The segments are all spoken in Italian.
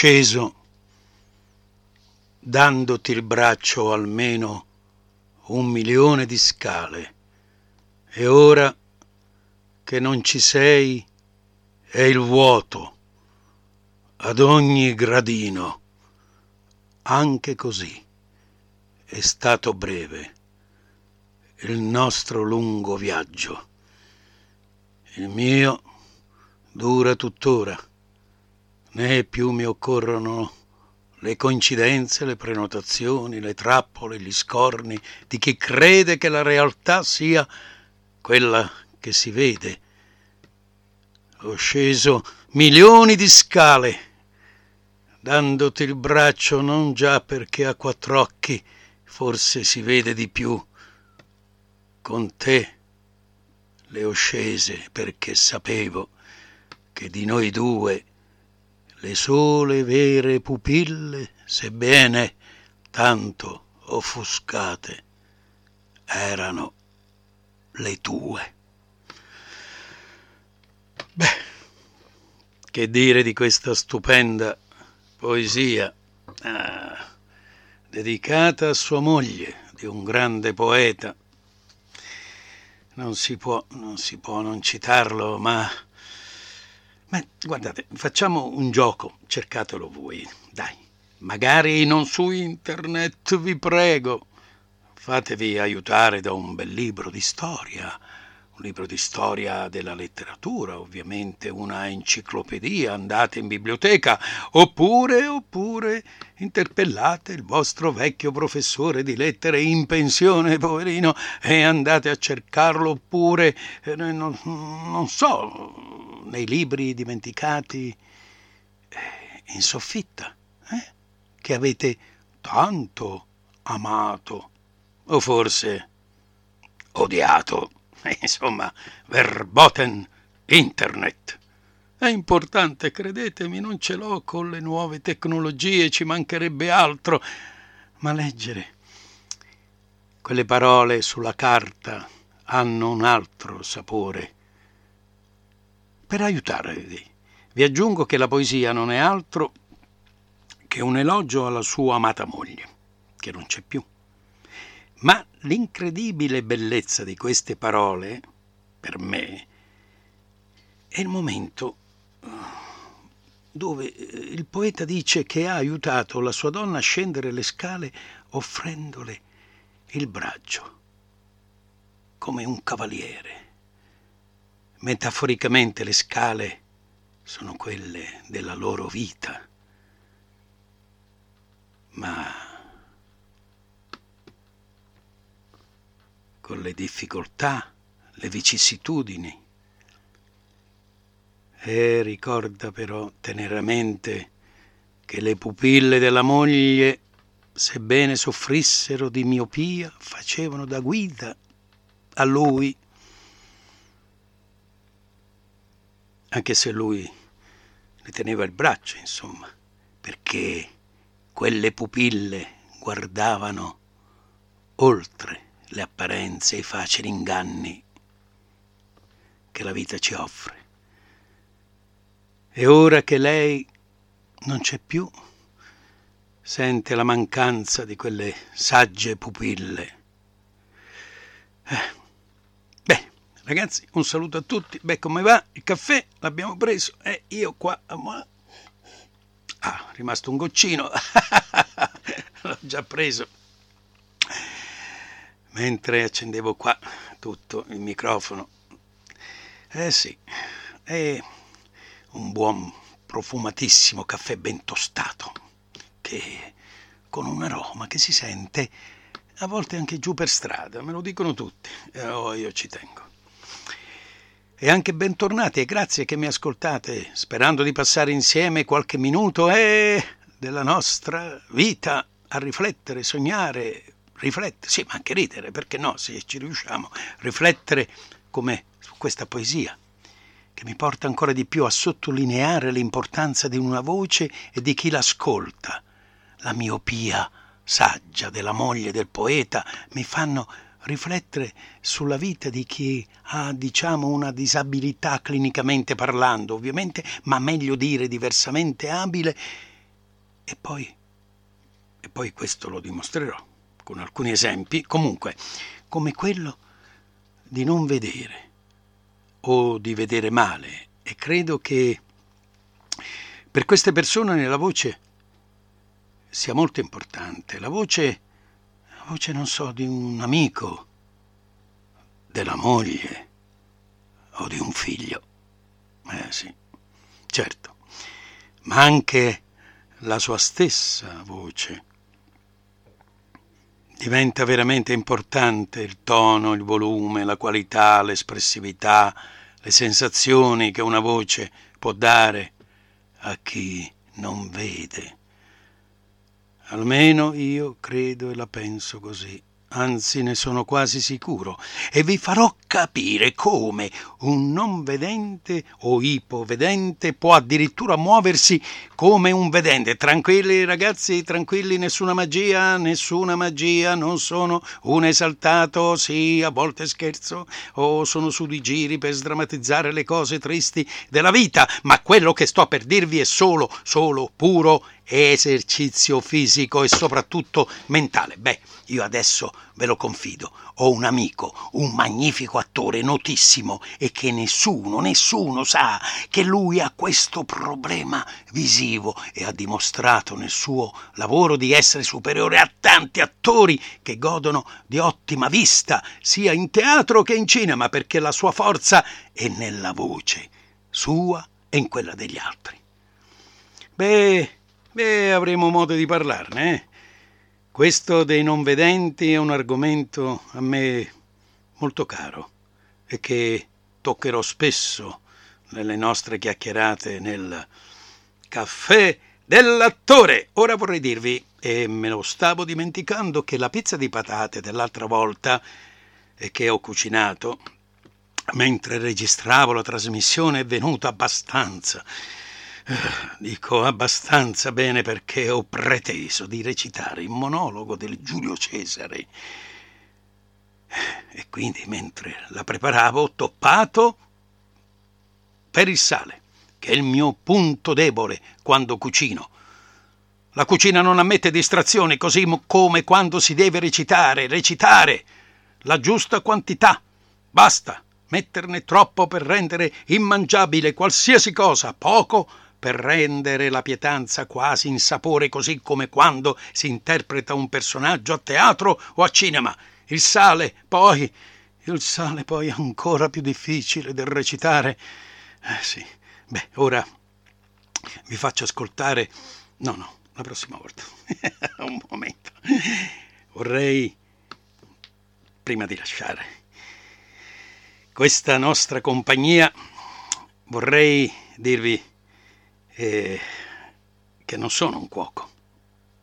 sceso dandoti il braccio almeno un milione di scale. E ora che non ci sei è il vuoto ad ogni gradino. Anche così è stato breve il nostro lungo viaggio. Il mio dura tuttora né più mi occorrono le coincidenze, le prenotazioni, le trappole, gli scorni di chi crede che la realtà sia quella che si vede. Ho sceso milioni di scale, dandoti il braccio non già perché a quattro occhi forse si vede di più. Con te le ho scese perché sapevo che di noi due le sole vere pupille, sebbene tanto offuscate, erano le tue. Beh, che dire di questa stupenda poesia ah, dedicata a sua moglie, di un grande poeta. Non si può, non si può non citarlo, ma ma guardate, facciamo un gioco, cercatelo voi, dai. Magari non su internet, vi prego. Fatevi aiutare da un bel libro di storia, un libro di storia della letteratura, ovviamente una enciclopedia, andate in biblioteca, oppure, oppure interpellate il vostro vecchio professore di lettere in pensione, poverino, e andate a cercarlo, oppure, eh, non, non so, nei libri dimenticati eh, in soffitta, eh, che avete tanto amato, o forse odiato. Insomma, verboten internet. È importante, credetemi, non ce l'ho con le nuove tecnologie, ci mancherebbe altro, ma leggere quelle parole sulla carta hanno un altro sapore. Per aiutarvi, vi aggiungo che la poesia non è altro che un elogio alla sua amata moglie, che non c'è più. Ma l'incredibile bellezza di queste parole, per me, è il momento eh, dove eh, il poeta dice che ha aiutato la sua donna a scendere le scale offrendole il braccio, come un cavaliere. Metaforicamente le scale sono quelle della loro vita, ma con le difficoltà, le vicissitudini. E ricorda però teneramente che le pupille della moglie, sebbene soffrissero di miopia, facevano da guida a lui, anche se lui le teneva il braccio, insomma, perché quelle pupille guardavano oltre le apparenze e i facili inganni che la vita ci offre. E ora che lei non c'è più, sente la mancanza di quelle sagge pupille. Eh. Ragazzi, un saluto a tutti. Beh, come va? Il caffè l'abbiamo preso e eh, io qua... Ah, è rimasto un goccino. L'ho già preso mentre accendevo qua tutto il microfono. Eh sì, è un buon profumatissimo caffè ben tostato, che con un aroma che si sente a volte anche giù per strada, me lo dicono tutti, e oh, io ci tengo. E anche bentornati e grazie che mi ascoltate, sperando di passare insieme qualche minuto e della nostra vita a riflettere, sognare, riflettere, sì, ma anche ridere, perché no, se ci riusciamo, riflettere come su questa poesia, che mi porta ancora di più a sottolineare l'importanza di una voce e di chi l'ascolta. La miopia saggia della moglie del poeta mi fanno riflettere sulla vita di chi ha, diciamo, una disabilità clinicamente parlando, ovviamente, ma meglio dire diversamente abile, e poi, e poi questo lo dimostrerò con alcuni esempi, comunque, come quello di non vedere o di vedere male. E credo che per queste persone la voce sia molto importante. La voce voce, non so, di un amico, della moglie o di un figlio. Eh sì, certo, ma anche la sua stessa voce. Diventa veramente importante il tono, il volume, la qualità, l'espressività, le sensazioni che una voce può dare a chi non vede. Almeno io credo e la penso così. Anzi ne sono quasi sicuro, e vi farò capire come un non vedente o ipovedente può addirittura muoversi come un vedente. Tranquilli ragazzi, tranquilli, nessuna magia, nessuna magia, non sono un esaltato, sì, a volte scherzo, o sono su di giri per sdrammatizzare le cose tristi della vita, ma quello che sto per dirvi è solo, solo, puro esercizio fisico e soprattutto mentale. Beh, io adesso ve lo confido, ho un amico, un magnifico attore notissimo e che nessuno, nessuno sa che lui ha questo problema visivo e ha dimostrato nel suo lavoro di essere superiore a tanti attori che godono di ottima vista, sia in teatro che in cinema, perché la sua forza è nella voce, sua e in quella degli altri. Beh, Beh, avremo modo di parlarne. Eh? Questo dei non vedenti è un argomento a me molto caro e che toccherò spesso nelle nostre chiacchierate nel caffè dell'attore. Ora vorrei dirvi, e me lo stavo dimenticando, che la pizza di patate dell'altra volta che ho cucinato mentre registravo la trasmissione è venuta abbastanza Dico abbastanza bene perché ho preteso di recitare il monologo del Giulio Cesare. E quindi mentre la preparavo ho toppato per il sale, che è il mio punto debole quando cucino. La cucina non ammette distrazioni, così come quando si deve recitare, recitare la giusta quantità. Basta metterne troppo per rendere immangiabile qualsiasi cosa, poco per rendere la pietanza quasi in sapore, così come quando si interpreta un personaggio a teatro o a cinema. Il sale, poi, il sale poi ancora più difficile del recitare. Eh sì, beh, ora vi faccio ascoltare. No, no, la prossima volta. un momento. Vorrei, prima di lasciare questa nostra compagnia, vorrei dirvi eh, che non sono un cuoco,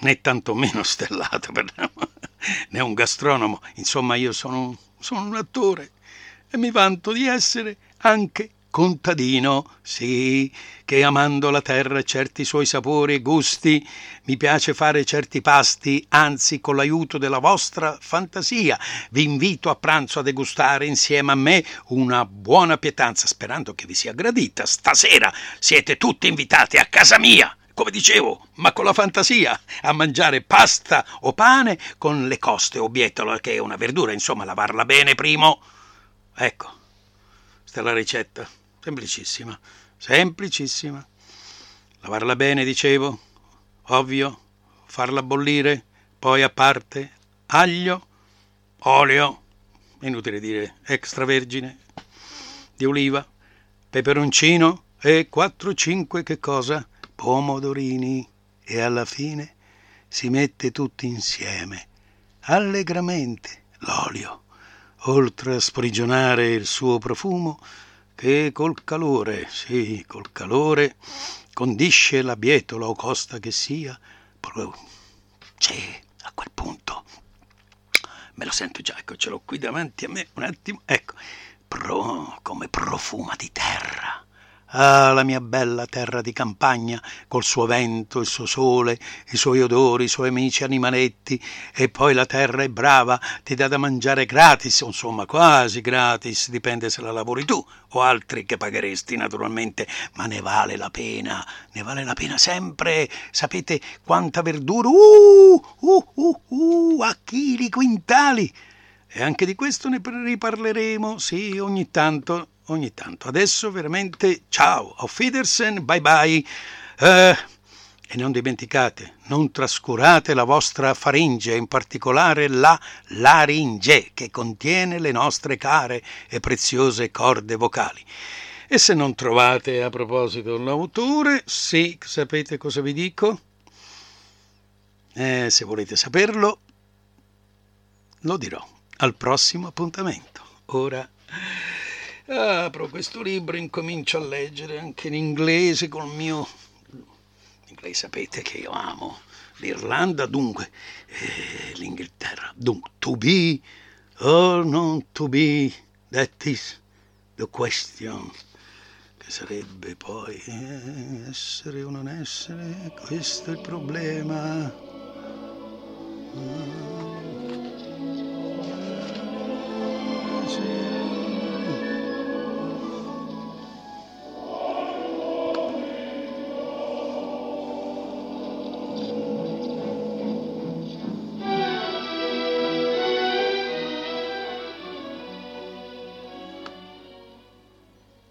né tantomeno stellato, né un gastronomo. Insomma, io sono, sono un attore e mi vanto di essere anche contadino, sì, che amando la terra e certi suoi sapori e gusti, mi piace fare certi pasti, anzi con l'aiuto della vostra fantasia vi invito a pranzo a degustare insieme a me una buona pietanza, sperando che vi sia gradita. Stasera siete tutti invitati a casa mia come dicevo, ma con la fantasia, a mangiare pasta o pane con le coste o bietola, che è una verdura, insomma, lavarla bene primo. Ecco, è la ricetta. Semplicissima, semplicissima. Lavarla bene, dicevo, ovvio, farla bollire, poi a parte aglio, olio, inutile dire extravergine, di oliva, peperoncino e 4-5 che cosa? Pomodorini e alla fine si mette tutti insieme, allegramente, l'olio, oltre a sprigionare il suo profumo, che col calore, sì, col calore, condisce la bietola o costa che sia, c'è a quel punto, me lo sento già, ecco, ce l'ho qui davanti a me, un attimo, ecco, pro, come profuma di terra. Ah, la mia bella terra di campagna, col suo vento, il suo sole, i suoi odori, i suoi amici animaletti, e poi la terra è brava, ti dà da mangiare gratis, insomma quasi gratis, dipende se la lavori tu o altri che pagheresti naturalmente, ma ne vale la pena, ne vale la pena sempre. Sapete quanta verdura? Uh, uh, uh, uh, a chili, quintali. E anche di questo ne riparleremo, sì, ogni tanto ogni tanto. Adesso veramente ciao, auf Wiedersehen, bye bye. Uh, e non dimenticate, non trascurate la vostra faringe, in particolare la laringe, che contiene le nostre care e preziose corde vocali. E se non trovate a proposito l'autore, sì, sapete cosa vi dico? Eh, se volete saperlo, lo dirò al prossimo appuntamento. Ora apro questo libro, incomincio a leggere anche in inglese col mio... Inglese sapete che io amo l'Irlanda, dunque eh, l'Inghilterra. Dunque, to be or not to be, that is the question. Che sarebbe poi eh, essere o non essere, questo è il problema.